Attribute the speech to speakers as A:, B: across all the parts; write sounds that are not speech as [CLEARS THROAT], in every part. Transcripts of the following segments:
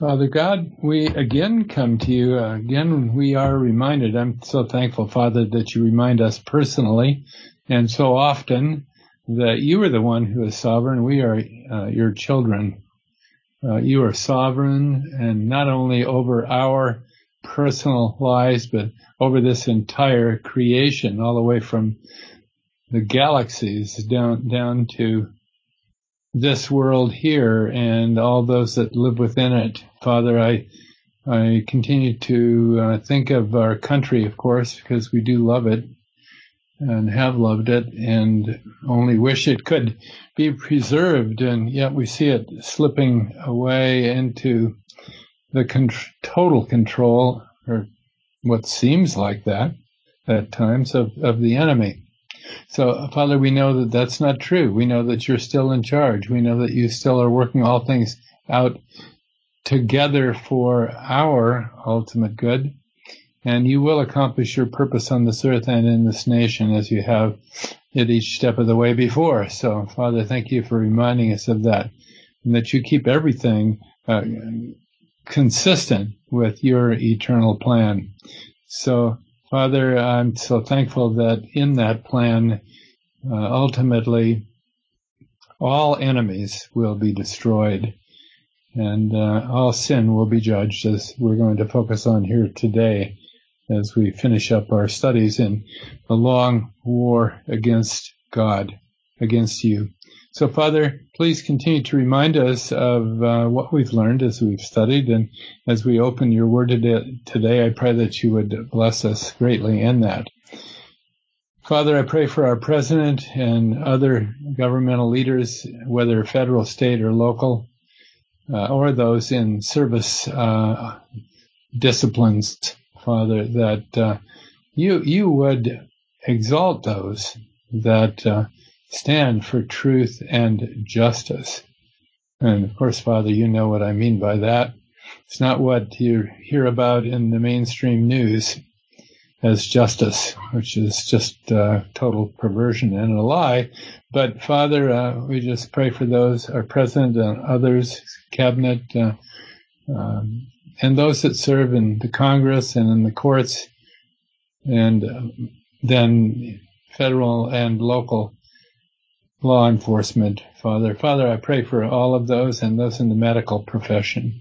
A: Father God, we again come to you. Again, we are reminded. I'm so thankful, Father, that you remind us personally and so often that you are the one who is sovereign. We are uh, your children. Uh, you are sovereign and not only over our personal lives, but over this entire creation, all the way from the galaxies down, down to this world here and all those that live within it. Father, I, I continue to uh, think of our country, of course, because we do love it and have loved it and only wish it could be preserved. And yet we see it slipping away into the con- total control or what seems like that at times of, of the enemy. So, Father, we know that that's not true. We know that you're still in charge. We know that you still are working all things out together for our ultimate good. And you will accomplish your purpose on this earth and in this nation as you have at each step of the way before. So, Father, thank you for reminding us of that and that you keep everything uh, consistent with your eternal plan. So, Father, I'm so thankful that in that plan, uh, ultimately, all enemies will be destroyed and uh, all sin will be judged as we're going to focus on here today as we finish up our studies in the long war against God, against you. So, Father, please continue to remind us of uh, what we've learned as we've studied, and as we open your word today, I pray that you would bless us greatly in that. Father, I pray for our president and other governmental leaders, whether federal, state, or local, uh, or those in service uh, disciplines, Father, that uh, you you would exalt those that uh, stand for truth and justice. And of course, Father, you know what I mean by that. It's not what you hear about in the mainstream news as justice, which is just uh, total perversion and a lie. But Father, uh, we just pray for those, our president and others, cabinet, uh, um, and those that serve in the Congress and in the courts, and um, then federal and local law enforcement, Father. Father, I pray for all of those and those in the medical profession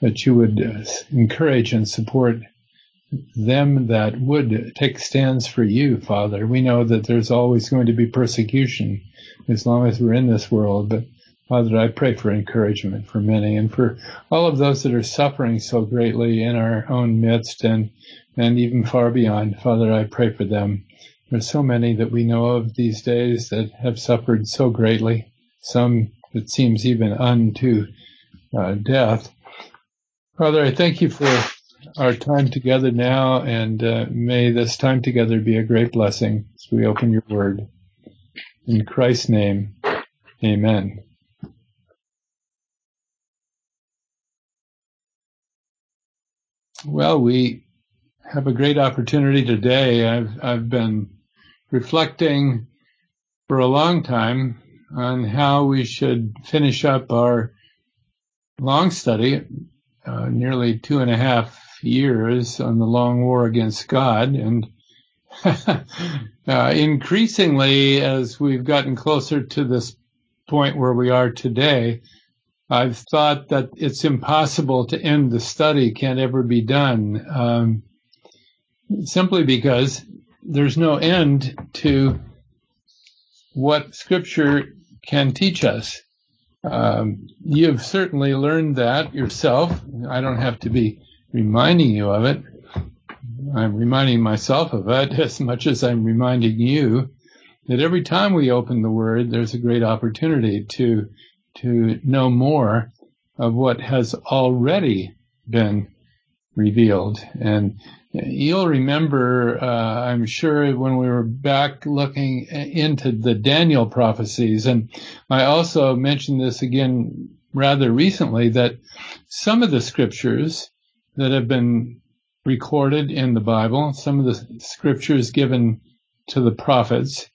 A: that you would uh, encourage and support them that would take stands for you, Father. We know that there's always going to be persecution as long as we're in this world, but Father, I pray for encouragement for many and for all of those that are suffering so greatly in our own midst and, and even far beyond. Father, I pray for them. There's so many that we know of these days that have suffered so greatly, some it seems even unto uh, death. Father, I thank you for our time together now, and uh, may this time together be a great blessing as we open your word. In Christ's name, amen. Well, we have a great opportunity today. I've, I've been reflecting for a long time on how we should finish up our long study, uh, nearly two and a half years on the long war against God. And [LAUGHS] uh, increasingly, as we've gotten closer to this point where we are today, I've thought that it's impossible to end the study, can't ever be done, um, simply because there's no end to what Scripture can teach us. Um, you've certainly learned that yourself. I don't have to be reminding you of it. I'm reminding myself of it [LAUGHS] as much as I'm reminding you that every time we open the Word, there's a great opportunity to to know more of what has already been revealed. And You'll remember, uh, I'm sure, when we were back looking into the Daniel prophecies, and I also mentioned this again rather recently, that some of the scriptures that have been recorded in the Bible, some of the scriptures given to the prophets,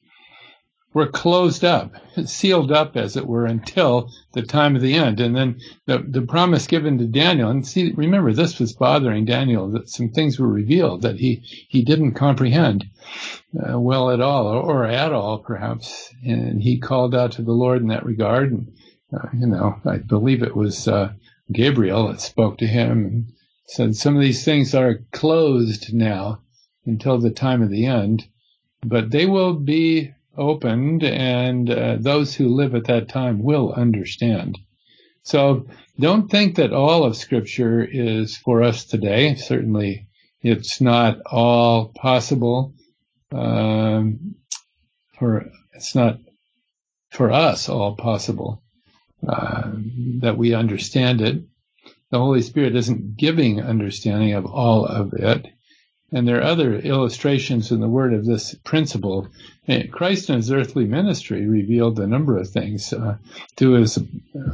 A: were closed up, sealed up, as it were, until the time of the end. And then the, the promise given to Daniel, and see, remember, this was bothering Daniel, that some things were revealed that he, he didn't comprehend uh, well at all, or, or, at all, perhaps. And he called out to the Lord in that regard. And, uh, you know, I believe it was uh, Gabriel that spoke to him and said, Some of these things are closed now until the time of the end, but they will be opened, and uh, those who live at that time will understand. So don't think that all of Scripture is for us today. Certainly, it's not all possible. Um, for it's not for us all possible uh, that we understand it. The Holy Spirit isn't giving understanding of all of it. And there are other illustrations in the Word of this principle. Christ in his earthly ministry revealed a number of things uh, to his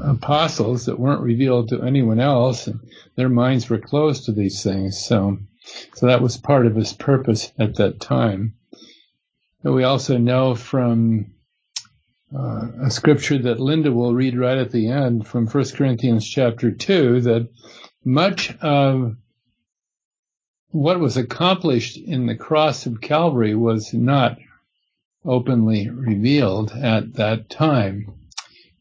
A: apostles that weren't revealed to anyone else, and their minds were closed to these things. So, so that was part of his purpose at that time. But we also know from uh, a scripture that Linda will read right at the end from 1 Corinthians chapter 2 that much of what was accomplished in the cross of Calvary was not openly revealed at that time.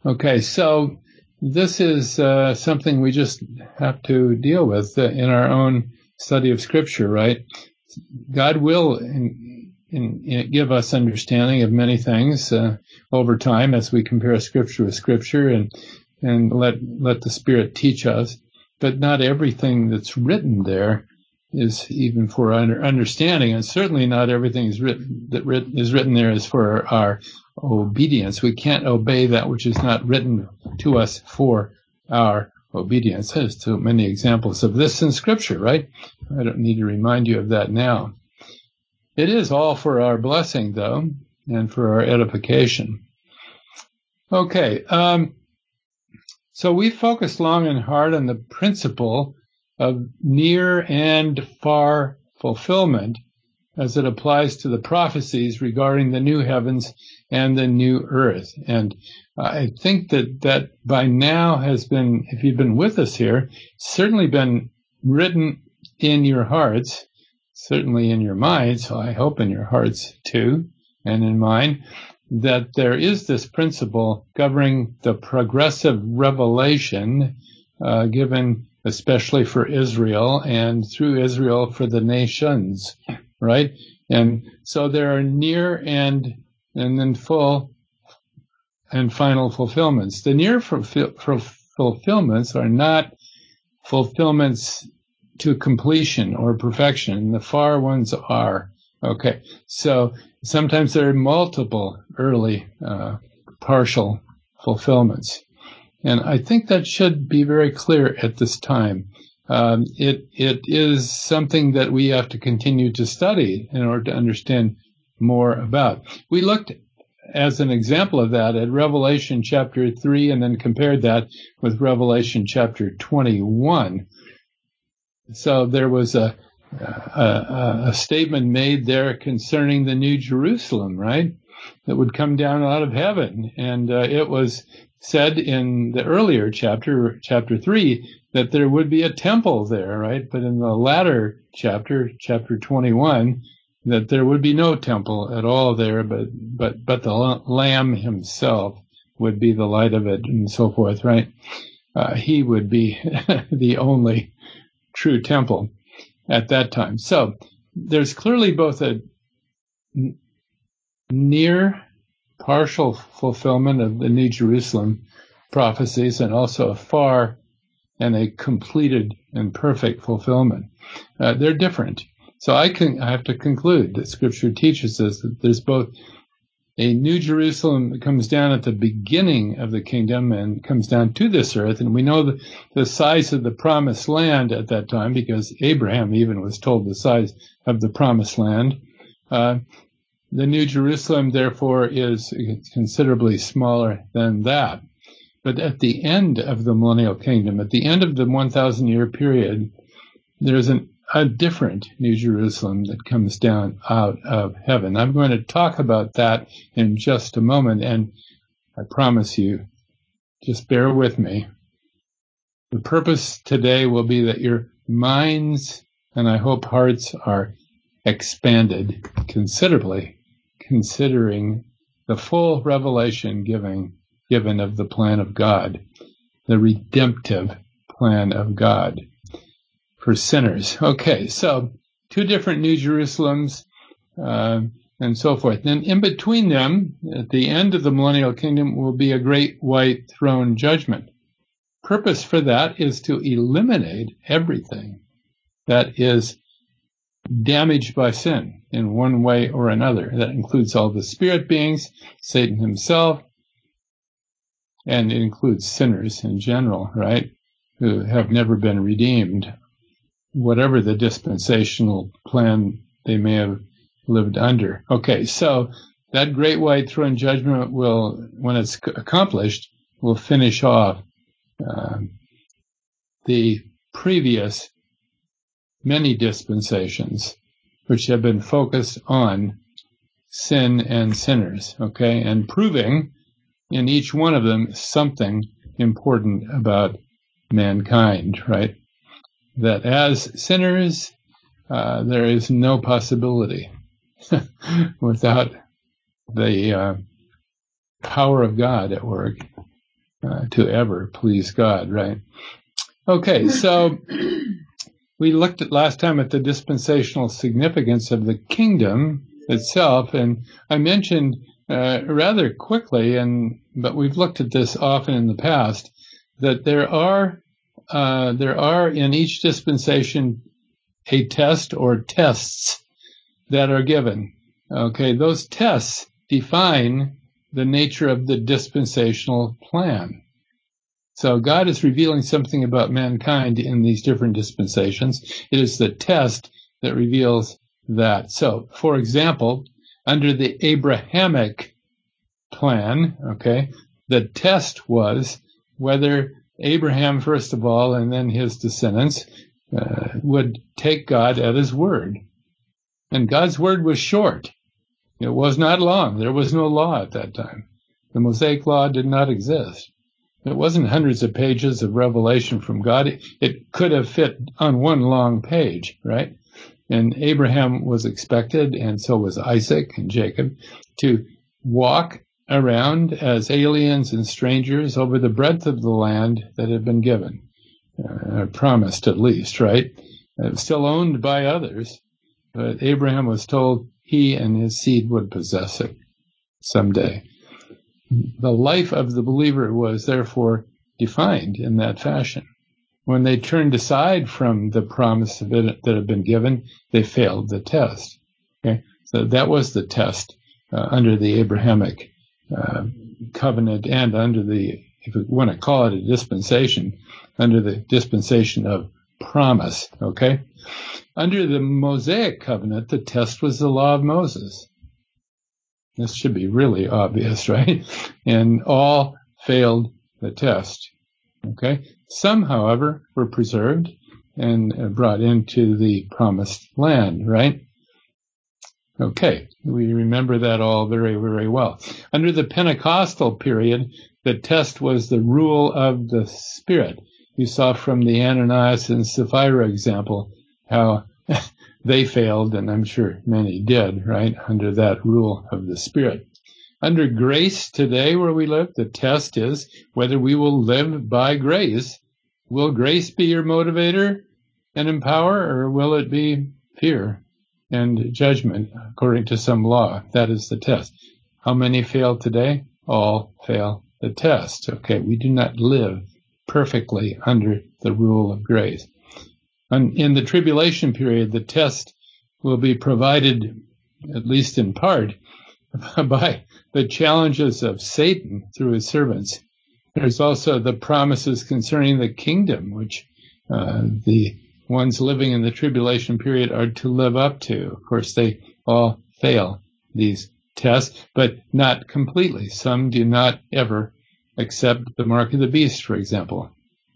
A: Okay, so this is uh, something we just have to deal with uh, in our own study of Scripture, right? God will in, in, in give us understanding of many things uh, over time as we compare Scripture with Scripture and and let let the Spirit teach us. But not everything that's written there is even for our understanding, and certainly not everything is written that written, is written there is for our obedience. We can't obey that which is not written to us for our obedience. There's too many examples of this in Scripture, right? I don't need to remind you of that now. It is all for our blessing, though, and for our edification. Okay, um, so we focused long and hard on the principle of near and far fulfillment as it applies to the prophecies regarding the new heavens and the new earth. And I think that that by now has been, if you've been with us here, certainly been written in your hearts, certainly in your minds, so I hope in your hearts too, and in mine, that there is this principle governing the progressive revelation uh, given especially for Israel and through Israel for the nations, right? And so there are near and and then full and final fulfillments. The near fulfill, fulfillments are not fulfillments to completion or perfection. The far ones are. Okay, so sometimes there are multiple early uh, partial fulfillments. And I think that should be very clear at this time. Um, it it is something that we have to continue to study in order to understand more about. We looked as an example of that at Revelation chapter 3 and then compared that with Revelation chapter 21. So there was a, a, a statement made there concerning the New Jerusalem, right? That would come down out of heaven. And uh, it was said in the earlier chapter, chapter 3, that there would be a temple there, right? But in the latter chapter, chapter 21, that there would be no temple at all there, but, but, but the Lamb himself would be the light of it and so forth, right? Uh, he would be [LAUGHS] the only true temple at that time. So there's clearly both a near partial fulfillment of the New Jerusalem prophecies and also a far and a completed and perfect fulfillment. Uh, they're different. So I can I have to conclude that Scripture teaches us that there's both a New Jerusalem that comes down at the beginning of the kingdom and comes down to this earth, and we know the, the size of the promised land at that time because Abraham even was told the size of the promised land. Uh, the New Jerusalem, therefore, is considerably smaller than that. But at the end of the millennial kingdom, at the end of the 1,000 year period, there's an, a different New Jerusalem that comes down out of heaven. I'm going to talk about that in just a moment, and I promise you, just bear with me. The purpose today will be that your minds and I hope hearts are expanded considerably, considering the full revelation given, given of the plan of God, the redemptive plan of God for sinners. Okay, so two different New Jerusalems uh, and so forth. Then in between them, at the end of the millennial kingdom, will be a great white throne judgment. Purpose for that is to eliminate everything that is damaged by sin in one way or another. That includes all the spirit beings, Satan himself, and it includes sinners in general, right? Who have never been redeemed, whatever the dispensational plan they may have lived under. Okay, so that great white throne judgment will, when it's accomplished, will finish off um, the previous many dispensations which have been focused on sin and sinners, okay, and proving in each one of them something important about mankind, right? That as sinners, uh, there is no possibility [LAUGHS] without the uh, power of God at work uh, to ever please God, right? Okay, so [CLEARS THROAT] we looked at last time at the dispensational significance of the kingdom itself, and I mentioned uh, rather quickly, and but we've looked at this often in the past, that there are uh, there are in each dispensation a test or tests that are given. Okay, those tests define the nature of the dispensational plan. So God is revealing something about mankind in these different dispensations. It is the test that reveals that. So, for example, under the Abrahamic plan, okay, the test was whether Abraham, first of all, and then his descendants, uh, would take God at his word. And God's word was short. It was not long. There was no law at that time. The Mosaic law did not exist. It wasn't hundreds of pages of revelation from God. It could have fit on one long page, right? And Abraham was expected, and so was Isaac and Jacob, to walk around as aliens and strangers over the breadth of the land that had been given, uh, promised at least, right? Uh, still owned by others, but Abraham was told he and his seed would possess it someday the life of the believer was therefore defined in that fashion. When they turned aside from the promise that had been given, they failed the test. Okay, so that was the test uh, under the Abrahamic uh, covenant and under the, if we want to call it a dispensation, under the dispensation of promise. Okay, under the Mosaic covenant, the test was the law of Moses. This should be really obvious, [LAUGHS] right? And all failed the test. Okay. Some, however, were preserved and brought into the promised land, right? Okay. We remember that all very, very well. Under the Pentecostal period, the test was the rule of the Spirit. You saw from the Ananias and Sapphira example how they failed, and I'm sure many did, right, under that rule of the Spirit. Under grace today, where we live, the test is whether we will live by grace. Will grace be your motivator and empower, or will it be fear and judgment according to some law? That is the test. How many fail today? All fail the test. Okay, we do not live perfectly under the rule of grace in the tribulation period, the test will be provided, at least in part, [LAUGHS] by the challenges of Satan through his servants. There's also the promises concerning the kingdom, which uh, the ones living in the tribulation period are to live up to. Of course, they all fail these tests, but not completely. Some do not ever accept the mark of the beast, for example.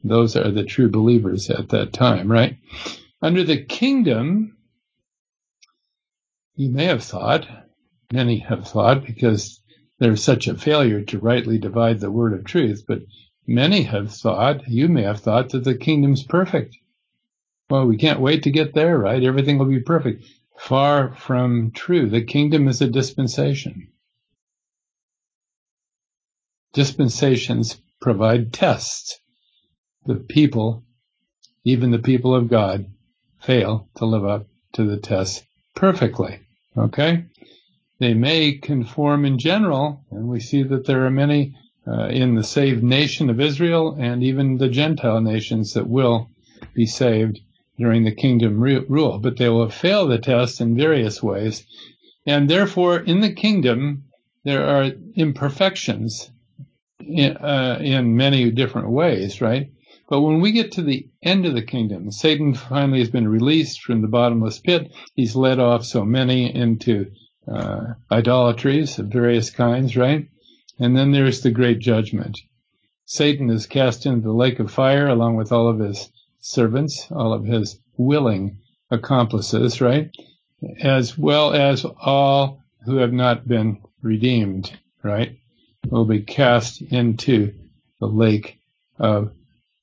A: Those are the true believers at that time, right? Under the kingdom, you may have thought, many have thought, because there's such a failure to rightly divide the word of truth, but many have thought, you may have thought that the kingdom's perfect. Well, we can't wait to get there, right? Everything will be perfect. Far from true. The kingdom is a dispensation. Dispensations provide tests. The people, even the people of God, fail to live up to the test perfectly. Okay? They may conform in general, and we see that there are many uh, in the saved nation of Israel and even the Gentile nations that will be saved during the kingdom re- rule, but they will fail the test in various ways. And therefore, in the kingdom, there are imperfections in, uh, in many different ways, right? But when we get to the end of the kingdom, Satan finally has been released from the bottomless pit. He's led off so many into uh, idolatries of various kinds, right? And then there's the great judgment. Satan is cast into the lake of fire along with all of his servants, all of his willing accomplices, right? As well as all who have not been redeemed, right? Will be cast into the lake of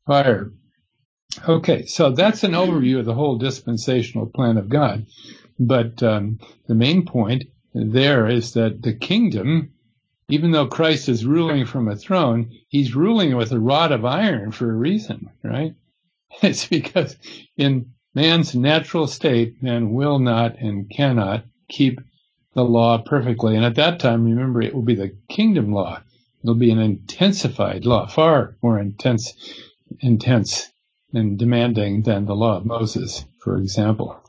A: fire. Okay, so that's an overview of the whole dispensational plan of God. But um, the main point there is that the kingdom, even though Christ is ruling from a throne, he's ruling with a rod of iron for a reason, right? [LAUGHS] It's because in man's natural state, man will not and cannot keep the law perfectly. And at that time, remember, it will be the kingdom law. It'll be an intensified law, far more intense, intense and demanding than the law of Moses, for example.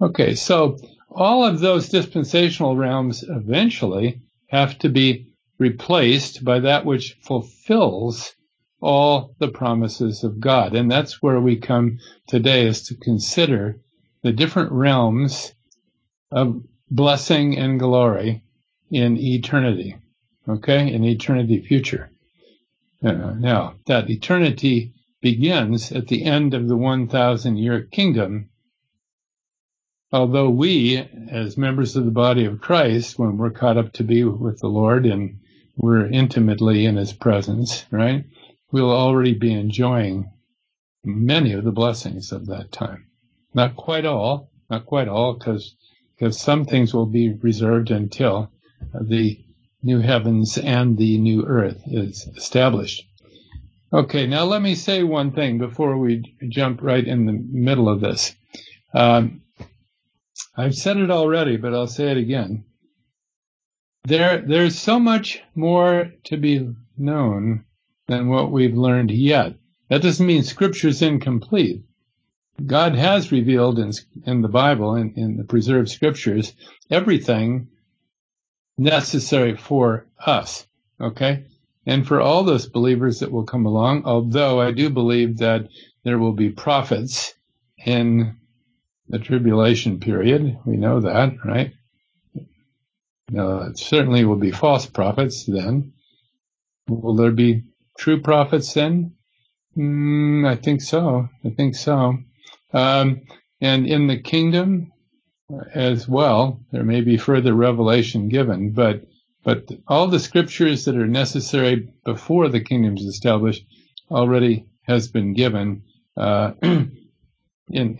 A: Okay, so all of those dispensational realms eventually have to be replaced by that which fulfills all the promises of God. And that's where we come today is to consider the different realms of blessing and glory in eternity. Okay? In eternity future. Now, that eternity begins at the end of the 1,000 year kingdom although we, as members of the body of Christ, when we're caught up to be with the Lord and we're intimately in His presence, right, we'll already be enjoying many of the blessings of that time. Not quite all, not quite all, because some things will be reserved until the new heavens and the new earth is established. Okay, now let me say one thing before we jump right in the middle of this. Um, I've said it already, but I'll say it again. There, there's so much more to be known than what we've learned yet. That doesn't mean Scripture's incomplete. God has revealed in, in the Bible, in, in the preserved Scriptures, everything necessary for us. Okay? And for all those believers that will come along, although I do believe that there will be prophets in the tribulation period. We know that, right? No, it certainly will be false prophets then. Will there be true prophets then? Mm, I think so. I think so. Um, and in the kingdom as well, there may be further revelation given, but but all the scriptures that are necessary before the kingdom is established already has been given uh, [CLEARS THROAT] in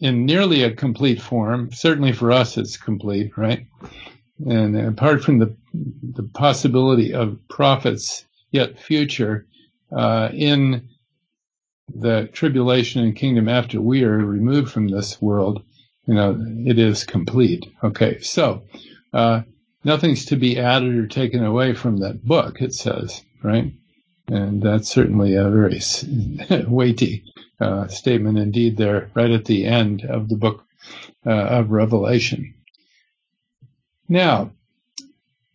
A: in nearly a complete form. Certainly for us, it's complete, right? And apart from the the possibility of prophets yet future uh, in the tribulation and kingdom after we are removed from this world, you know, it is complete. Okay, so uh, nothing's to be added or taken away from that book. It says, right? And that's certainly a very [LAUGHS] weighty uh, statement indeed there, right at the end of the book uh, of Revelation. Now,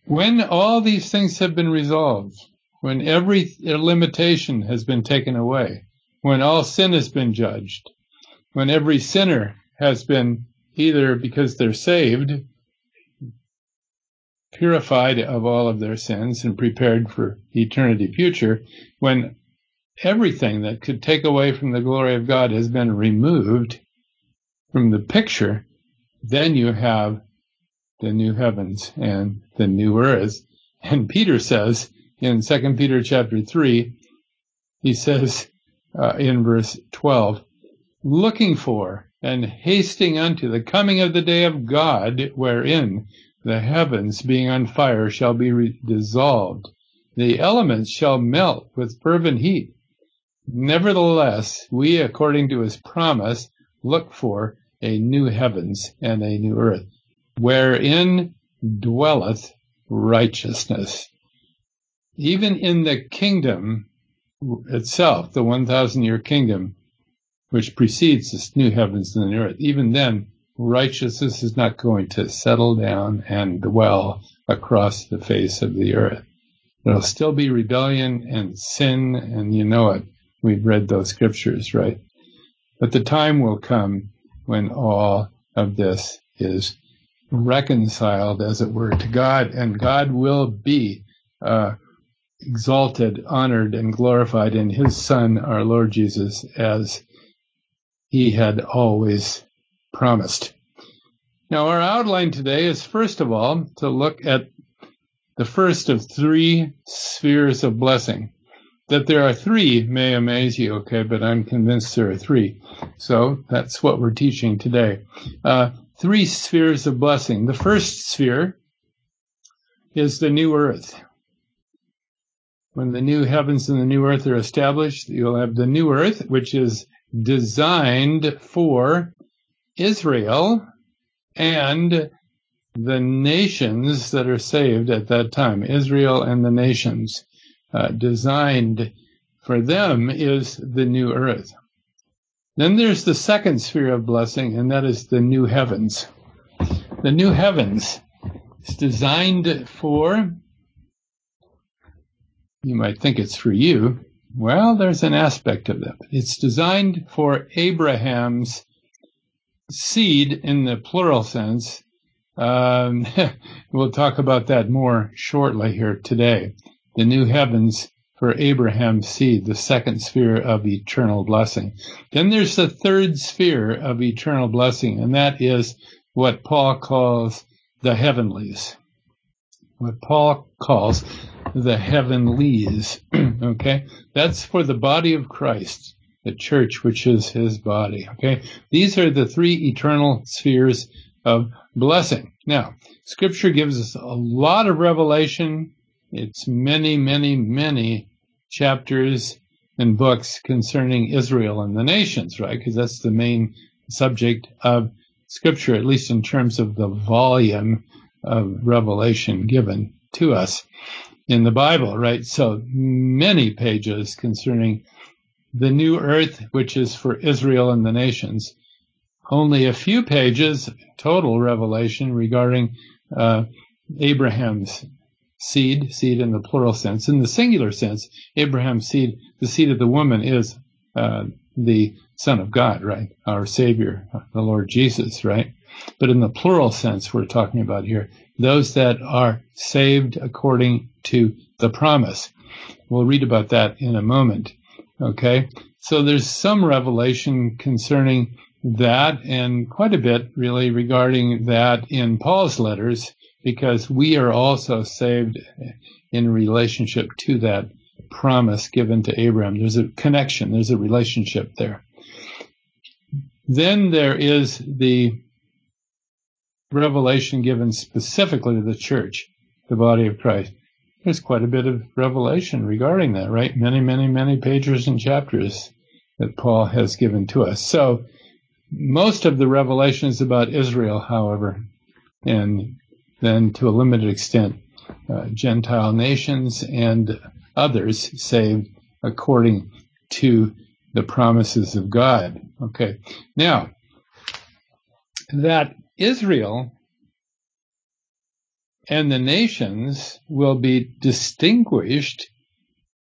A: when all these things have been resolved, when every limitation has been taken away, when all sin has been judged, when every sinner has been either because they're saved, purified of all of their sins and prepared for eternity future, when everything that could take away from the glory of God has been removed, from the picture, then you have the new heavens and the new earth. And Peter says in 2 Peter chapter 3, he says uh, in verse 12, looking for and hasting unto the coming of the day of God, wherein the heavens being on fire shall be re- dissolved. The elements shall melt with fervent heat. Nevertheless, we, according to his promise, look for a new heavens and a new earth, wherein dwelleth righteousness. Even in the kingdom itself, the 1,000 year kingdom, which precedes this new heavens and the earth, even then, righteousness is not going to settle down and dwell across the face of the earth. There'll still be rebellion and sin, and you know it. We've read those scriptures, right? But the time will come when all of this is reconciled, as it were, to God, and God will be uh, exalted, honored, and glorified in His Son, our Lord Jesus, as He had always promised. Now, our outline today is first of all to look at the first of three spheres of blessing. That there are three may amaze you, okay, but I'm convinced there are three. So that's what we're teaching today. Uh, three spheres of blessing. The first sphere is the new earth. When the new heavens and the new earth are established, you'll have the new earth, which is designed for Israel and the nations that are saved at that time, Israel and the nations, uh, designed for them is the new earth. Then there's the second sphere of blessing, and that is the new heavens. The new heavens is designed for, you might think it's for you. Well, there's an aspect of that. It's designed for Abraham's seed in the plural sense um, [LAUGHS] we'll talk about that more shortly here today. The new heavens for Abraham's seed, the second sphere of eternal blessing. Then there's the third sphere of eternal blessing, and that is what Paul calls the heavenlies. What Paul calls the heavenlies. [CLEARS THROAT] okay? That's for the body of Christ, the church, which is his body. Okay? These are the three eternal spheres of blessing. Now, scripture gives us a lot of revelation. It's many, many, many chapters and books concerning Israel and the nations, right? Because that's the main subject of scripture, at least in terms of the volume of revelation given to us in the Bible, right? So many pages concerning the new earth, which is for Israel and the nations, only a few pages total revelation regarding uh, Abraham's seed, seed in the plural sense. In the singular sense, Abraham's seed, the seed of the woman is uh, the Son of God, right? Our Savior, the Lord Jesus, right? But in the plural sense, we're talking about here, those that are saved according to the promise. We'll read about that in a moment. Okay. So there's some revelation concerning that and quite a bit really regarding that in Paul's letters because we are also saved in relationship to that promise given to Abraham. There's a connection, there's a relationship there. Then there is the revelation given specifically to the church, the body of Christ. There's quite a bit of revelation regarding that, right? Many, many, many pages and chapters that Paul has given to us. So most of the revelation is about Israel, however, and then to a limited extent, uh, Gentile nations and others saved according to the promises of God. Okay. Now, that Israel and the nations will be distinguished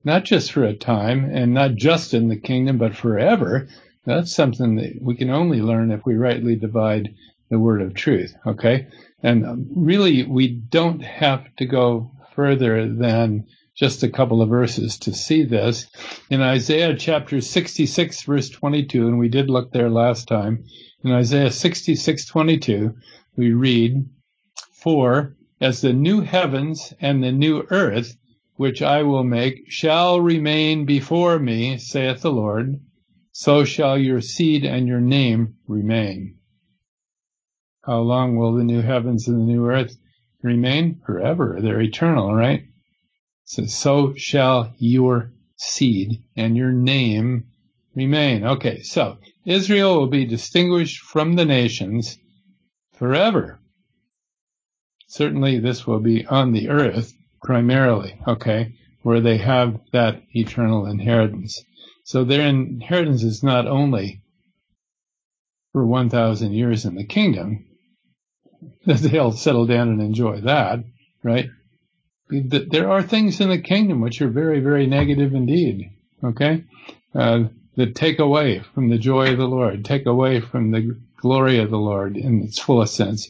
A: not just for a time and not just in the kingdom, but forever that's something that we can only learn if we rightly divide the word of truth. Okay. And really, we don't have to go further than just a couple of verses to see this. In Isaiah chapter 66 verse 22, and we did look there last time, in Isaiah 66, 22, we read, For as the new heavens and the new earth, which I will make, shall remain before me, saith the Lord, so shall your seed and your name remain. How long will the new heavens and the new earth remain? Forever. They're eternal, right? So, so shall your seed and your name remain. Okay, so Israel will be distinguished from the nations forever. Certainly this will be on the earth primarily, okay, where they have that eternal inheritance. So their inheritance is not only for 1,000 years in the kingdom, [LAUGHS] that they'll settle down and enjoy that, right? There are things in the kingdom which are very, very negative indeed, okay? Uh, that take away from the joy of the Lord, take away from the glory of the Lord in its fullest sense.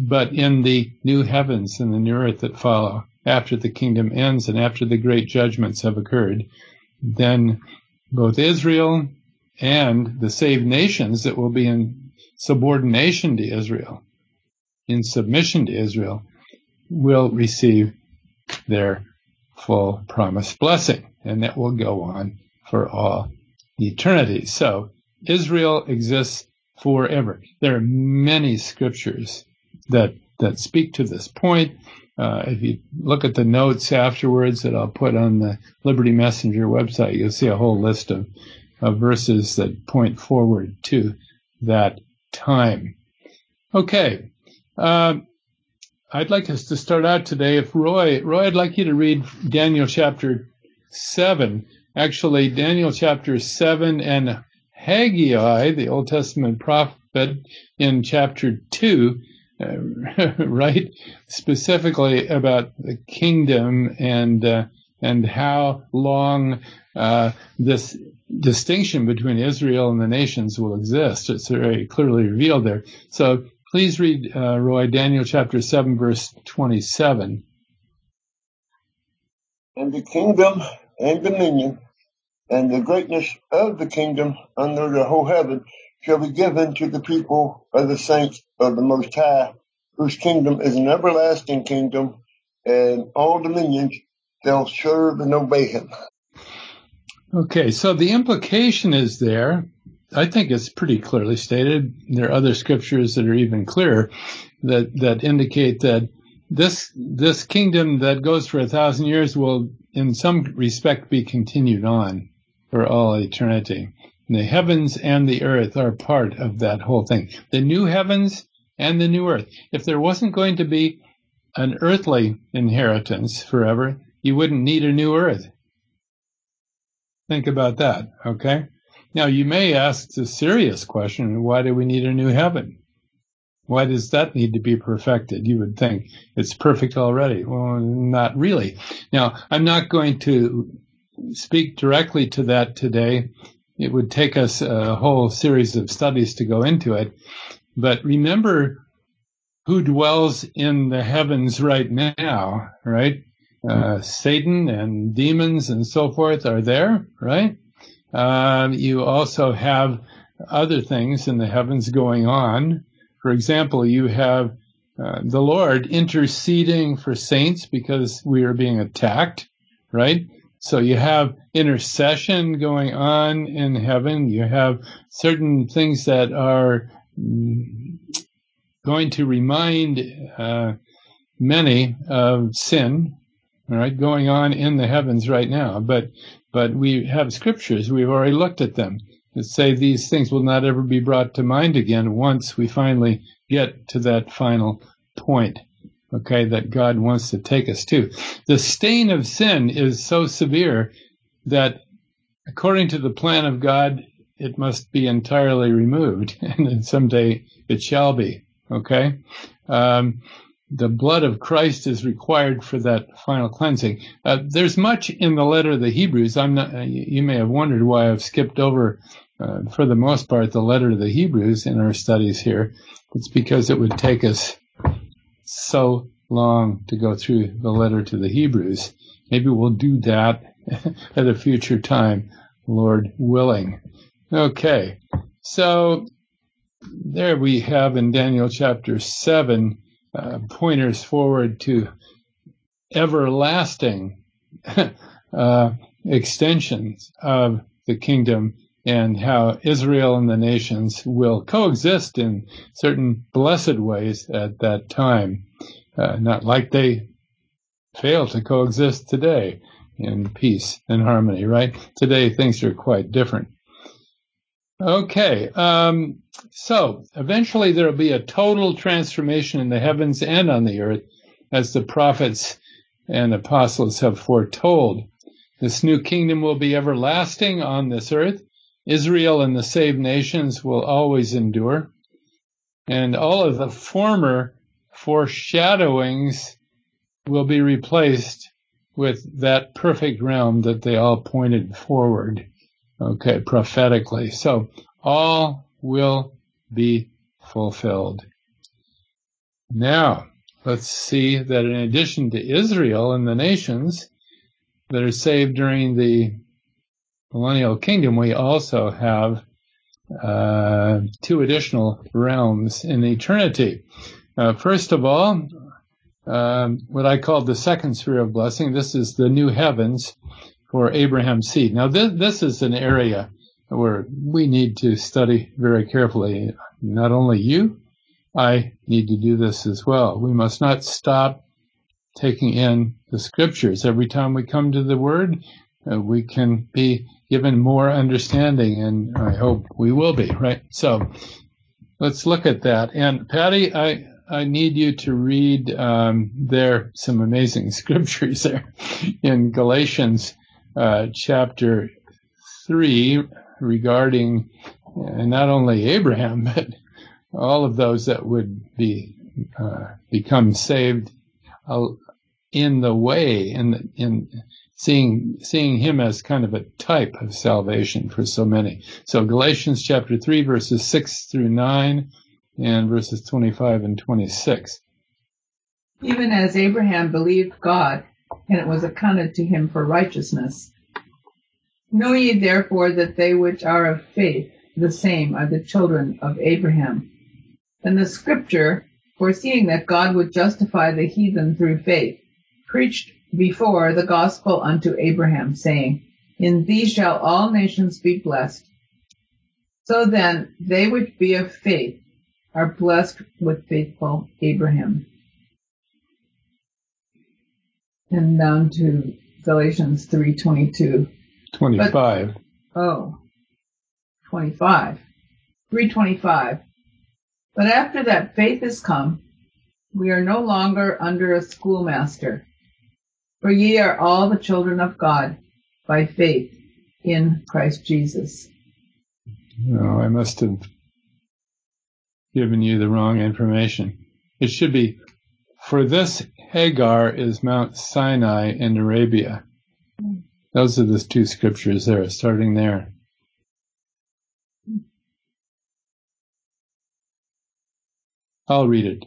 A: But in the new heavens and the new earth that follow, after the kingdom ends and after the great judgments have occurred, then both Israel and the saved nations that will be in subordination to Israel, in submission to Israel, will receive their full promised blessing. And that will go on for all eternity. So Israel exists forever. There are many scriptures that that speak to this point. Uh, if you look at the notes afterwards that I'll put on the Liberty Messenger website, you'll see a whole list of, of verses that point forward to that time. Okay. Uh, I'd like us to start out today. If Roy, Roy, I'd like you to read Daniel chapter 7 actually Daniel chapter 7 and Haggai, the Old Testament prophet, in chapter 2, uh, [LAUGHS] right, specifically about the kingdom and uh, and how long uh, this distinction between Israel and the nations will exist. It's very clearly revealed there. So please read, uh, Roy, Daniel chapter 7, verse 27.
B: And the kingdom and dominion and the greatness of the kingdom under the whole heaven shall be given to the people of the saints of the Most High, whose kingdom is an everlasting kingdom, and all dominions shall serve and obey him.
A: Okay, so the implication is there. I think it's pretty clearly stated. There are other scriptures that are even clearer that, that indicate that this this kingdom that goes for a thousand years will in some respect be continued on for all eternity. The heavens and the earth are part of that whole thing. The new heavens and the new earth. If there wasn't going to be an earthly inheritance forever, you wouldn't need a new earth. Think about that, okay? Now you may ask the serious question, why do we need a new heaven? Why does that need to be perfected? You would think it's perfect already. Well, not really. Now, I'm not going to speak directly to that today. It would take us a whole series of studies to go into it. But remember who dwells in the heavens right now, right? Uh, Satan and demons and so forth are there, right? Uh, you also have other things in the heavens going on. For example, you have uh, the Lord interceding for saints because we are being attacked, right? So you have intercession going on in heaven. You have certain things that are going to remind uh, many of sin, all right, going on in the heavens right now. But but we have scriptures. We've already looked at them that say these things will not ever be brought to mind again once we finally get to that final point okay, that God wants to take us to. The stain of sin is so severe that according to the plan of God, it must be entirely removed, [LAUGHS] and someday it shall be, okay? Um, the blood of Christ is required for that final cleansing. Uh, there's much in the letter of the Hebrews. I'm not, uh, you may have wondered why I've skipped over, uh, for the most part, the letter of the Hebrews in our studies here. It's because it would take us so long to go through the letter to the Hebrews. maybe we'll do that [LAUGHS] at a future time, Lord willing. Okay. So there we have in Daniel chapter 7 uh, pointers forward to everlasting [LAUGHS] uh, extensions of the kingdom and how Israel and the nations will coexist in certain blessed ways at that time. Uh, not like they fail to coexist today in peace and harmony, right? Today things are quite different. Okay, um, so eventually there will be a total transformation in the heavens and on the earth, as the prophets and apostles have foretold. This new kingdom will be everlasting on this earth. Israel and the saved nations will always endure. And all of the former foreshadowings will be replaced with that perfect realm that they all pointed forward. Okay, prophetically. So all will be fulfilled. Now, let's see that in addition to Israel and the nations that are saved during the millennial kingdom, we also have uh, two additional realms in eternity. Uh, first of all, um, what I call the second sphere of blessing. This is the new heavens for Abraham's seed. Now, this, this is an area where we need to study very carefully. Not only you, I need to do this as well. We must not stop taking in the scriptures. Every time we come to the word, uh, we can be given more understanding, and I hope we will be, right? So let's look at that. And Patty, I, I need you to read um, there some amazing [LAUGHS] scriptures there in Galatians uh, chapter three regarding uh, not only Abraham [LAUGHS] but all of those that would be uh, become saved uh, in the way in in seeing seeing him as kind of a type of salvation for so many. So Galatians chapter three verses six through nine and verses 25 and 26.
C: Even as Abraham believed God, and it was accounted to him for righteousness. Know ye therefore that they which are of faith, the same are the children of Abraham. And the scripture, foreseeing that God would justify the heathen through faith, preached before the gospel unto Abraham, saying, In thee shall all nations be blessed. So then, they which be of faith are blessed with faithful Abraham. And down to Galatians 3:22.
A: 25.
C: But, oh, 25. 325. But after that faith is come, we are no longer under a schoolmaster. For ye are all the children of God by faith in Christ Jesus.
A: No, I must have given you the wrong information. It should be, for this Hagar is Mount Sinai in Arabia. Those are the two scriptures there, starting there. I'll read it.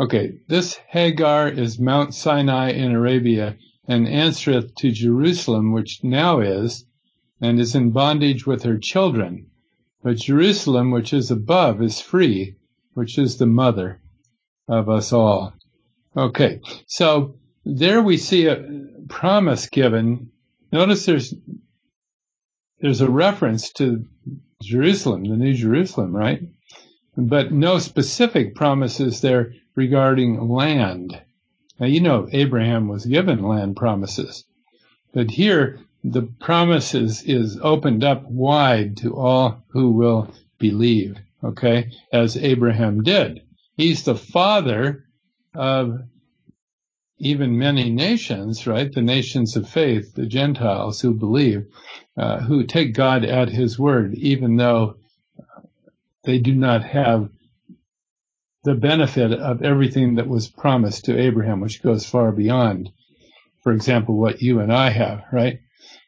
A: Okay, this Hagar is Mount Sinai in Arabia, and answereth to Jerusalem, which now is, and is in bondage with her children. But Jerusalem, which is above, is free, which is the mother of us all. Okay, so there we see a promise given. Notice there's there's a reference to Jerusalem, the New Jerusalem, right? But no specific promises there regarding land. Now you know Abraham was given land promises, but here the promise is, is opened up wide to all who will believe, okay, as Abraham did. He's the father of even many nations, right? The nations of faith, the Gentiles who believe, uh, who take God at his word, even though they do not have the benefit of everything that was promised to Abraham, which goes far beyond, for example, what you and I have, right?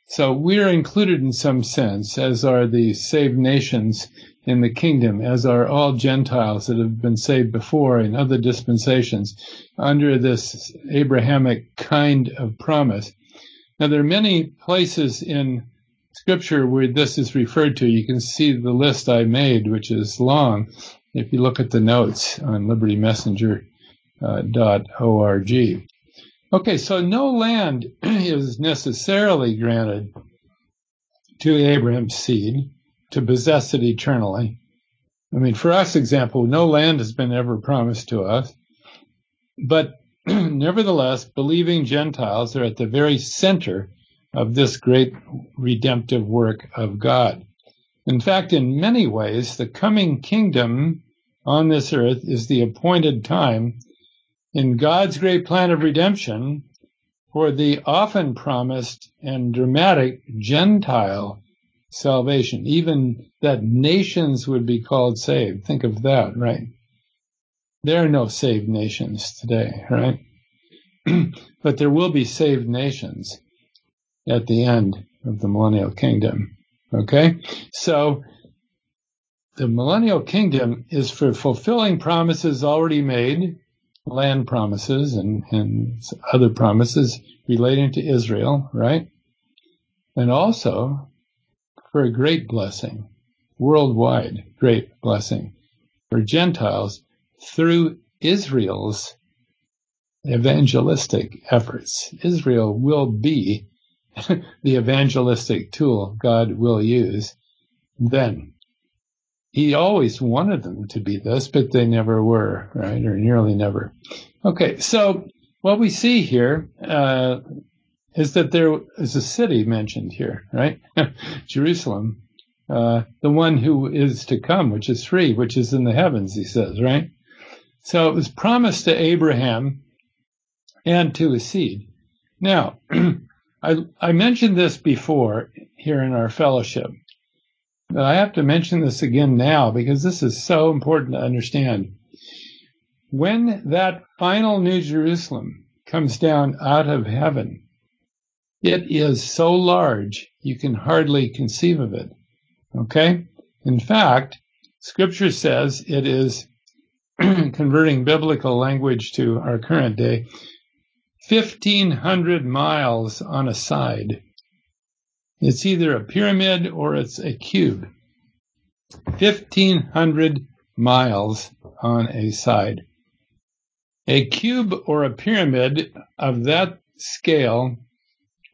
A: So we're included in some sense, as are the saved nations in the kingdom, as are all Gentiles that have been saved before in other dispensations under this Abrahamic kind of promise. Now there are many places in scripture where this is referred to. You can see the list I made, which is long, if you look at the notes on libertymessenger.org. Okay, so no land [CLEARS THROAT] is necessarily granted to Abraham's seed to possess it eternally. I mean, for us, example, no land has been ever promised to us, but [CLEARS THROAT] nevertheless, believing Gentiles are at the very center of this great redemptive work of God. In fact, in many ways, the coming kingdom on this earth is the appointed time in God's great plan of redemption for the often promised and dramatic Gentile salvation, even that nations would be called saved. Think of that, right? There are no saved nations today, right? [CLEARS THROAT] but there will be saved nations at the end of the millennial kingdom. Okay? So, the millennial kingdom is for fulfilling promises already made, land promises and, and other promises relating to Israel, right? And also for a great blessing, worldwide great blessing for Gentiles through Israel's evangelistic efforts. Israel will be [LAUGHS] the evangelistic tool God will use then. He always wanted them to be this, but they never were, right? Or nearly never. Okay, so what we see here uh, is that there is a city mentioned here, right? [LAUGHS] Jerusalem, uh, the one who is to come, which is free, which is in the heavens, he says, right? So it was promised to Abraham and to his seed. Now, [CLEARS THROAT] I, I mentioned this before here in our fellowship, but I have to mention this again now because this is so important to understand. When that final New Jerusalem comes down out of heaven, it is so large you can hardly conceive of it. Okay? In fact, scripture says it is [CLEARS THROAT] converting biblical language to our current day 1500 miles on a side. It's either a pyramid or it's a cube. 1500 miles on a side. A cube or a pyramid of that scale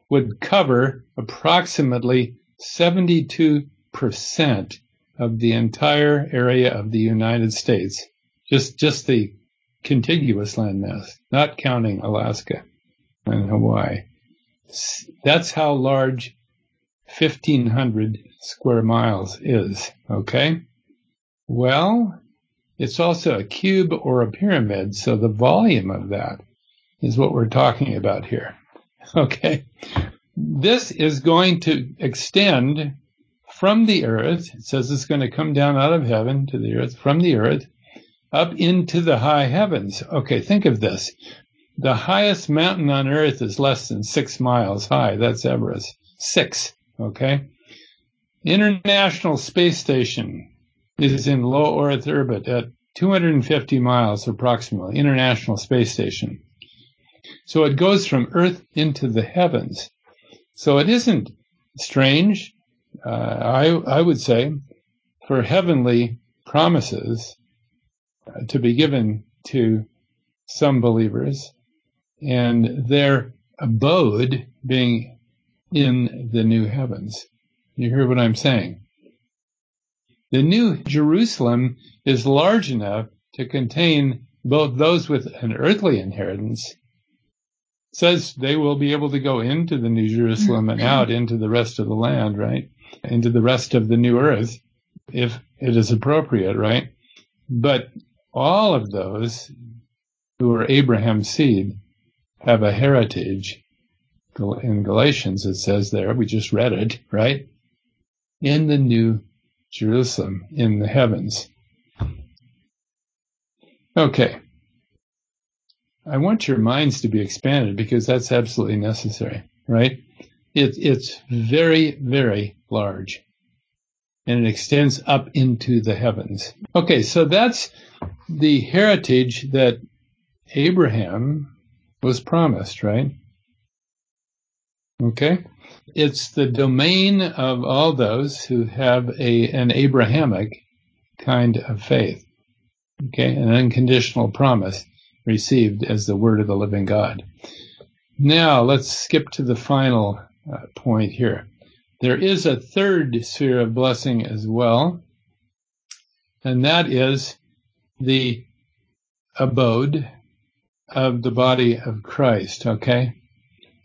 A: would cover approximately 72% of the entire area of the United States. Just, just the contiguous landmass, not counting Alaska and Hawaii. That's how large 1500 square miles is, okay? Well, it's also a cube or a pyramid, so the volume of that is what we're talking about here. [LAUGHS] Okay. This is going to extend from the earth. It says it's going to come down out of heaven to the earth, from the earth, up into the high heavens. Okay, think of this. The highest mountain on earth is less than six miles high. That's Everest. Six. Okay. International Space Station is in low Earth orbit at 250 miles approximately. International Space Station. So it goes from Earth into the heavens. So it isn't strange, uh, I, I would say, for heavenly promises to be given to some believers and their abode being in the new heavens. You hear what I'm saying? The new Jerusalem is large enough to contain both those with an earthly inheritance says they will be able to go into the New Jerusalem and mm-hmm. out into the rest of the land, right? Into the rest of the new earth, if it is appropriate, right? But all of those who are Abraham's seed have a heritage. In Galatians, it says there, we just read it, right? In the new Jerusalem, in the heavens. Okay. I want your minds to be expanded because that's absolutely necessary, right? It, it's very, very large. And it extends up into the heavens. Okay, so that's the heritage that Abraham was promised, right? Okay? It's the domain of all those who have a, an Abrahamic kind of faith. Okay? An unconditional promise received as the word of the living God. Now, let's skip to the final uh, point here. There is a third sphere of blessing as well, and that is the abode of the body of Christ, okay?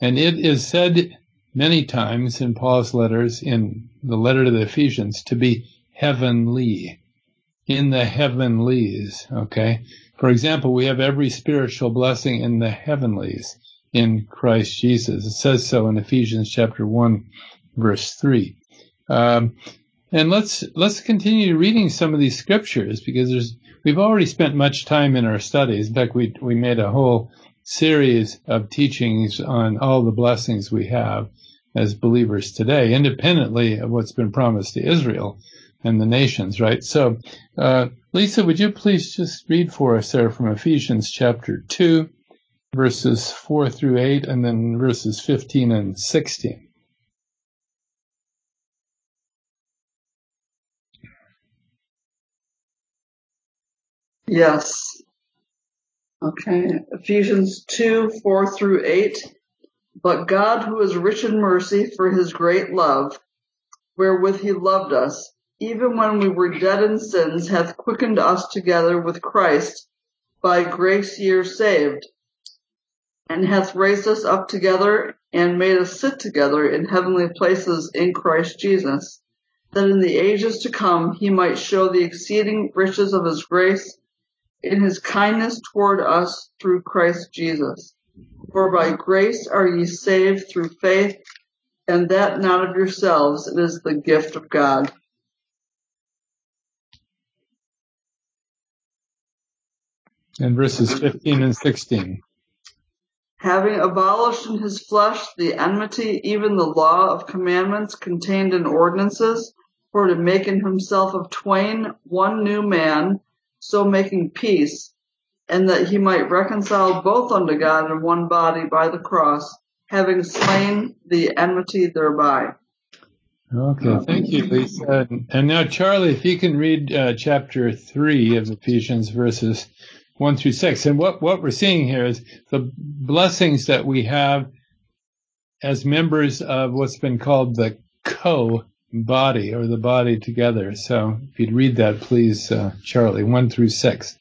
A: And it is said many times in Paul's letters, in the letter to the Ephesians, to be heavenly, in the heavenlies, okay? For example, we have every spiritual blessing in the heavenlies in Christ Jesus. It says so in Ephesians chapter 1, verse 3. Um, and let's let's continue reading some of these scriptures because there's we've already spent much time in our studies. In fact, we we made a whole series of teachings on all the blessings we have as believers today, independently of what's been promised to Israel and the nations, right? So, uh, Lisa, would you please just read for us there from Ephesians chapter 2, verses 4 through 8, and then verses 15 and 16?
D: Yes. Okay. Ephesians 2, 4 through 8. But God, who is rich in mercy for his great love, wherewith he loved us, even when we were dead in sins, hath quickened us together with Christ. By grace ye are saved, and hath raised us up together, and made us sit together in heavenly places in Christ Jesus, that in the ages to come he might show the exceeding riches of his grace in his kindness toward us through Christ Jesus. For by grace are ye saved through faith, and that not of yourselves, it is the gift of God.
A: And verses 15 and 16.
D: Having abolished in his flesh the enmity, even the law of commandments contained in ordinances, for to make in himself of twain one new man, so making peace, and that he might reconcile both unto God in one body by the cross, having slain the enmity thereby.
A: Okay, thank you, Lisa. And now, Charlie, if you can read uh, chapter 3 of Ephesians, verses 1 through 6. And what, what we're seeing here is the blessings that we have as members of what's been called the co body or the body together. So if you'd read that, please, uh, Charlie, 1 through 6.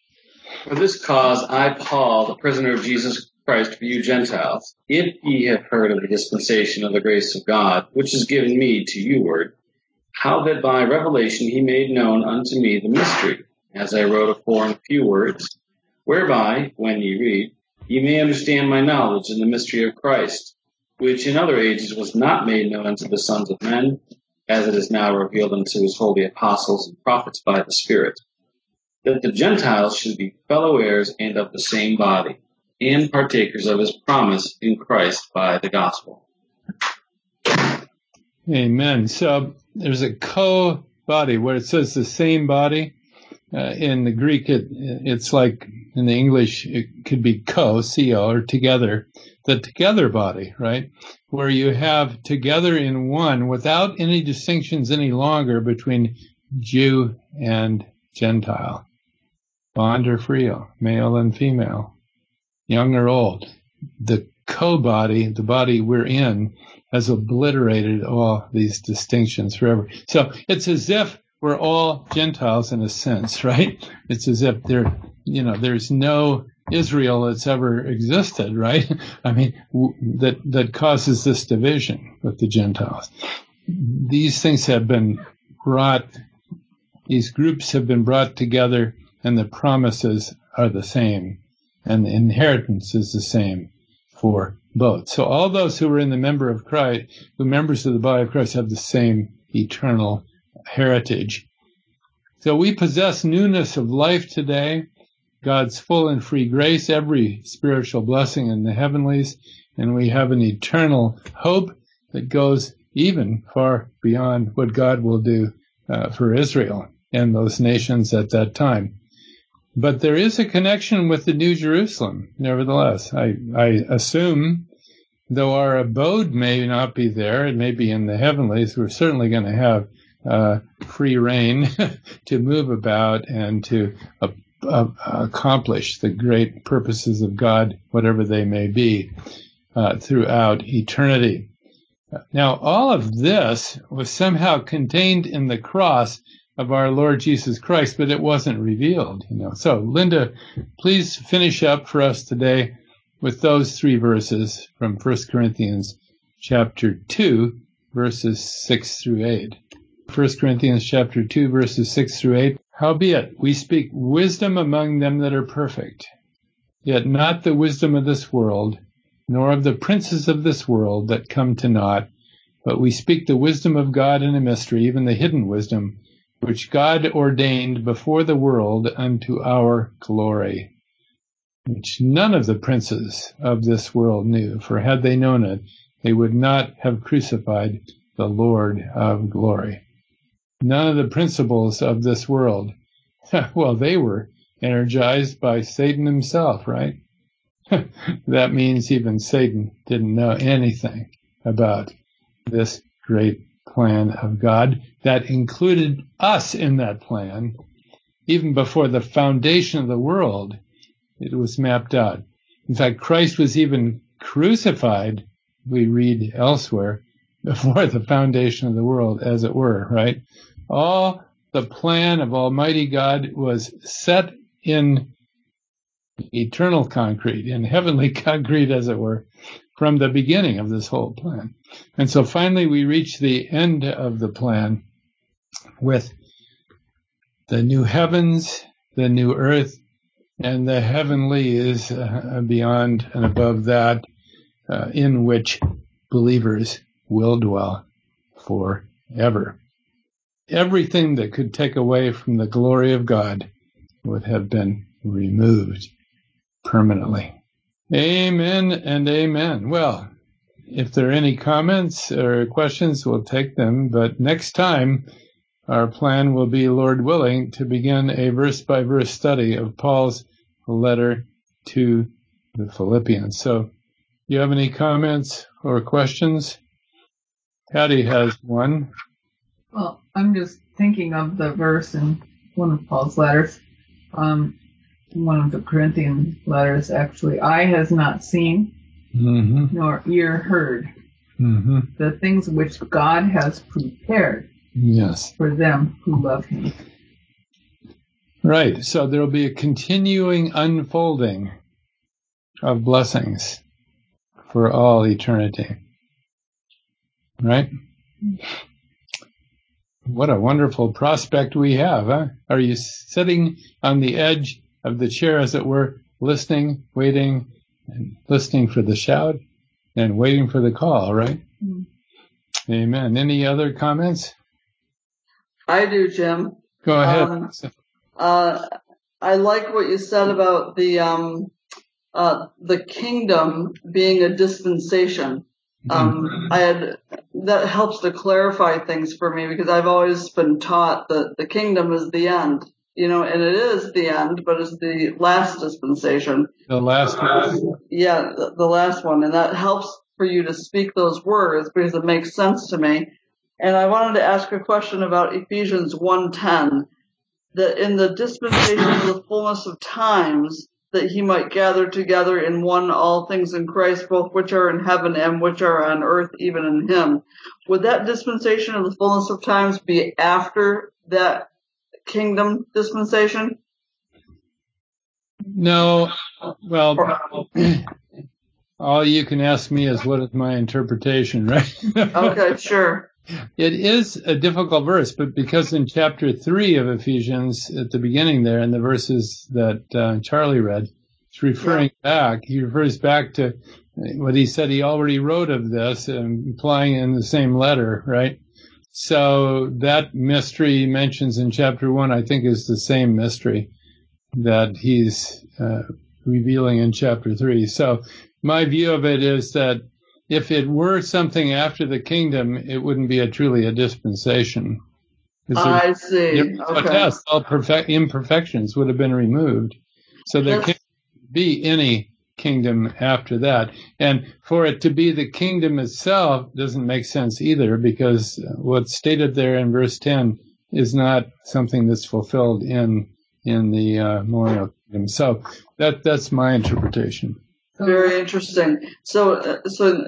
E: For this cause I, Paul, the prisoner of Jesus Christ for you Gentiles, if ye have heard of the dispensation of the grace of God, which is given me to you word, how that by revelation he made known unto me the mystery, as I wrote afore in few words, whereby, when ye read, ye may understand my knowledge in the mystery of Christ, which in other ages was not made known unto the sons of men, as it is now revealed unto his holy apostles and prophets by the Spirit that the Gentiles should be fellow heirs and of the same body, and partakers of his promise in Christ by the gospel.
A: Amen. So there's a co body where it says the same body. Uh, in the Greek, it, it's like in the English, it could be co, co, or together, the together body, right? Where you have together in one without any distinctions any longer between Jew and Gentile bond or free, male and female, young or old. The co-body, the body we're in, has obliterated all these distinctions forever. So it's as if we're all Gentiles in a sense, [LAUGHS] right? It's as if there, you know, there's no Israel that's ever existed, right? [LAUGHS] I mean, w- that that causes this division with the Gentiles. These things have been brought. These groups have been brought together and the promises are the same, and the inheritance is the same for both. So all those who are in the member of Christ, who members of the body of Christ, have the same eternal heritage. So we possess newness of life today, God's full and free grace, every spiritual blessing in the heavenlies, and we have an eternal hope that goes even far beyond what God will do uh, for Israel and those nations at that time. But there is a connection with the New Jerusalem, nevertheless. I, I assume, though our abode may not be there, it may be in the heavenlies, we're certainly going to have uh, free rein [LAUGHS] to move about and to uh, uh, accomplish the great purposes of God, whatever they may be, uh, throughout eternity. Now, all of this was somehow contained in the cross of our Lord Jesus Christ, but it wasn't revealed, you know. So, Linda, please finish up for us today with those three verses from 1 Corinthians chapter 2, verses 6 through 8. 1 Corinthians chapter 2, verses 6 through 8. Howbeit, we speak wisdom among them that are perfect, yet not the wisdom of this world, nor of the princes of this world that come to naught, but we speak the wisdom of God in a mystery, even the hidden wisdom, which God ordained before the world unto our glory, which none of the princes of this world knew, for had they known it, they would not have crucified the Lord of glory. None of the principles of this world, [LAUGHS] well, they were energized by Satan himself, right? [LAUGHS] that means even Satan didn't know anything about this great plan of God that included us in that plan. Even before the foundation of the world, it was mapped out. In fact, Christ was even crucified, we read elsewhere, [LAUGHS] before the foundation of the world, as it were, right? All the plan of Almighty God was set in eternal concrete, in heavenly [LAUGHS] concrete, as it were, from the beginning of this whole plan. And so finally we reach the end of the plan with the new heavens, the new earth, and the heavenly is uh, beyond and above that, uh, in which believers will dwell forever. Everything that could take away from the glory of God would have been removed permanently. Amen and amen. Well, if there are any comments or questions, we'll take them. But next time, our plan will be, Lord willing, to begin a verse by verse study of Paul's letter to the Philippians. So, you have any comments or questions? Patty has one.
C: Well, I'm just thinking of the verse in one of Paul's letters. Um, one of the Corinthian letters, actually, eye has not seen,
A: Mm-hmm.
C: nor ear heard
A: Mm-hmm.
C: the things which God has prepared
A: Yes.
C: for them who love Him.
A: Right. So there will be a continuing unfolding of blessings for all eternity. Right? What a wonderful prospect we have, huh? Are you sitting on the edge of the chair, as it were, listening, waiting, and listening for the shout and waiting for the call, right?
C: Mm.
A: Amen. Any other comments?
D: I do, Jim.
A: Go ahead.
D: Um, Uh, I like what you said about the um, uh, the kingdom being a dispensation. Um, I had that helps to clarify things for me because I've always been taught that the kingdom is the end, you know, and it is the end, but it's the last dispensation.
A: the last one.
D: Yeah, the, the last one, and that helps for you to speak those words because it makes sense to me. And I wanted to ask a question about Ephesians 1:10, that in the dispensation of the fullness of times, that he might gather together in one all things in Christ, both which are in heaven and which are on earth, even in him. Would that dispensation of the fullness of times be after that kingdom dispensation?
A: No, well,
D: Or- [CLEARS THROAT]
A: all you can ask me is what is my interpretation, right? [LAUGHS]
D: Okay, sure.
A: It is a difficult verse, but because in chapter three of Ephesians, at the beginning there, in the verses that uh, Charlie read, it's referring back. He refers back to what he said he already wrote of this, implying in the same letter, right? So that mystery he mentions in chapter one, I think, is the same mystery that he's uh, revealing in chapter three. So my view of it is that if it were something after the kingdom, it wouldn't be a truly a dispensation.
D: I see. Okay.
A: yes, all perfect, imperfections would have been removed. So there
D: That's-
A: can't be any kingdom after that. And for it to be the kingdom itself doesn't make sense either because what's stated there in verse 10 is not something that's fulfilled in in the uh, millennial kingdom. So that that's my interpretation.
D: Very interesting. So, uh, so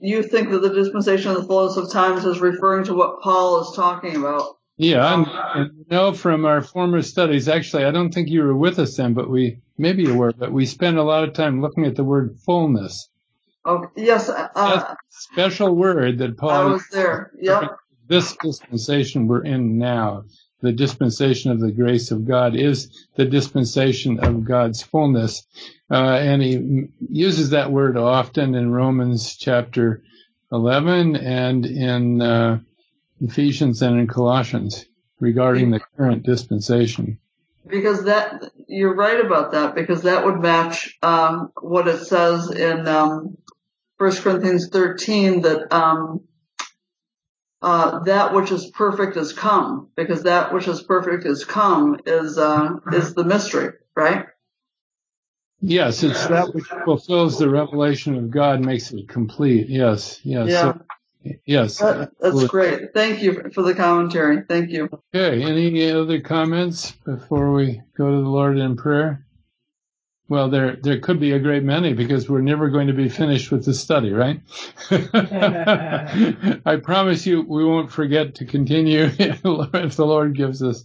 D: you think that the dispensation of the fullness of times is referring to what Paul is talking about?
A: Yeah, and, and you know from our former studies, actually, I don't think you were with us then, but we maybe you were, but we spent a lot of time looking at the word fullness.
D: Oh, yes, uh,
A: That's a special word that Paul
D: I was there. Yep.
A: this dispensation we're in now, the dispensation of the grace of God, is the dispensation of God's fullness. Uh, and he uses that word often in Romans chapter 11 and in uh, Ephesians and in Colossians regarding the current dispensation.
D: Because that, you're right about that, because that would match, um, what it says in, um, 1 Corinthians 13 that, um, uh, that which is perfect is come, because that which is perfect is come is, uh, is the mystery, right?
A: Yes, it's that which fulfills the revelation of God, makes it complete. Yes, yes.
D: Yeah.
A: So, yes.
D: That, that's great. Thank you for the commentary. Thank you.
A: Okay, any other comments before we go to the Lord in prayer? Well, there there could be a great many because we're never going to be finished with the study, right? [LAUGHS] I promise you we won't forget to continue [LAUGHS] if the Lord gives us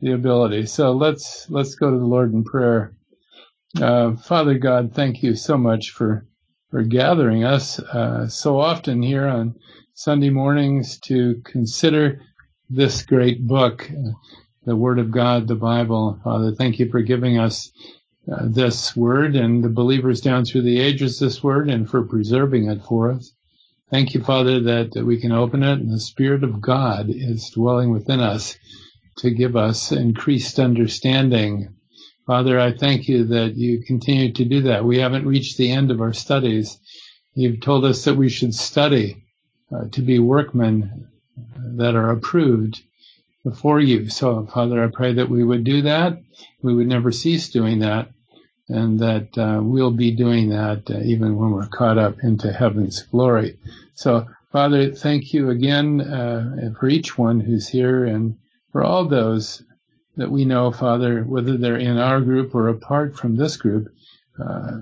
A: the ability. So let's let's go to the Lord in prayer. Uh, Father God, thank you so much for for gathering us uh, so often here on Sunday mornings to consider this great book, uh, the Word of God, the Bible. Father, thank you for giving us uh, this Word and the believers down through the ages this Word and for preserving it for us. Thank you, Father, that, that we can open it and the Spirit of God is dwelling within us to give us increased understanding. Father, I thank you that you continue to do that. We haven't reached the end of our studies. You've told us that we should study uh, to be workmen that are approved before you. So, Father, I pray that we would do that. We would never cease doing that, and that uh, we'll be doing that uh, even when we're caught up into heaven's glory. So, Father, thank you again uh, for each one who's here and for all those that we know, Father, whether they're in our group or apart from this group. Uh,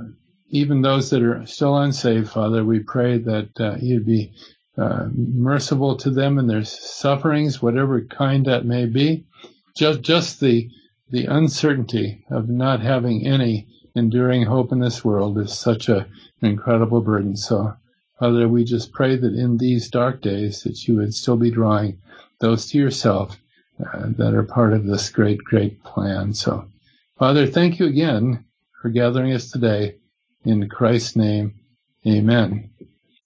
A: even those that are still unsaved, Father, we pray that uh, you'd be uh, merciful to them and their sufferings, whatever kind that may be. Just, just the, the uncertainty of not having any enduring hope in this world is such a, an incredible burden. So, Father, we just pray that in these dark days that you would still be drawing those to yourself uh, that are part of this great, great plan. So, Father, thank you again for gathering us today. In Christ's name, amen.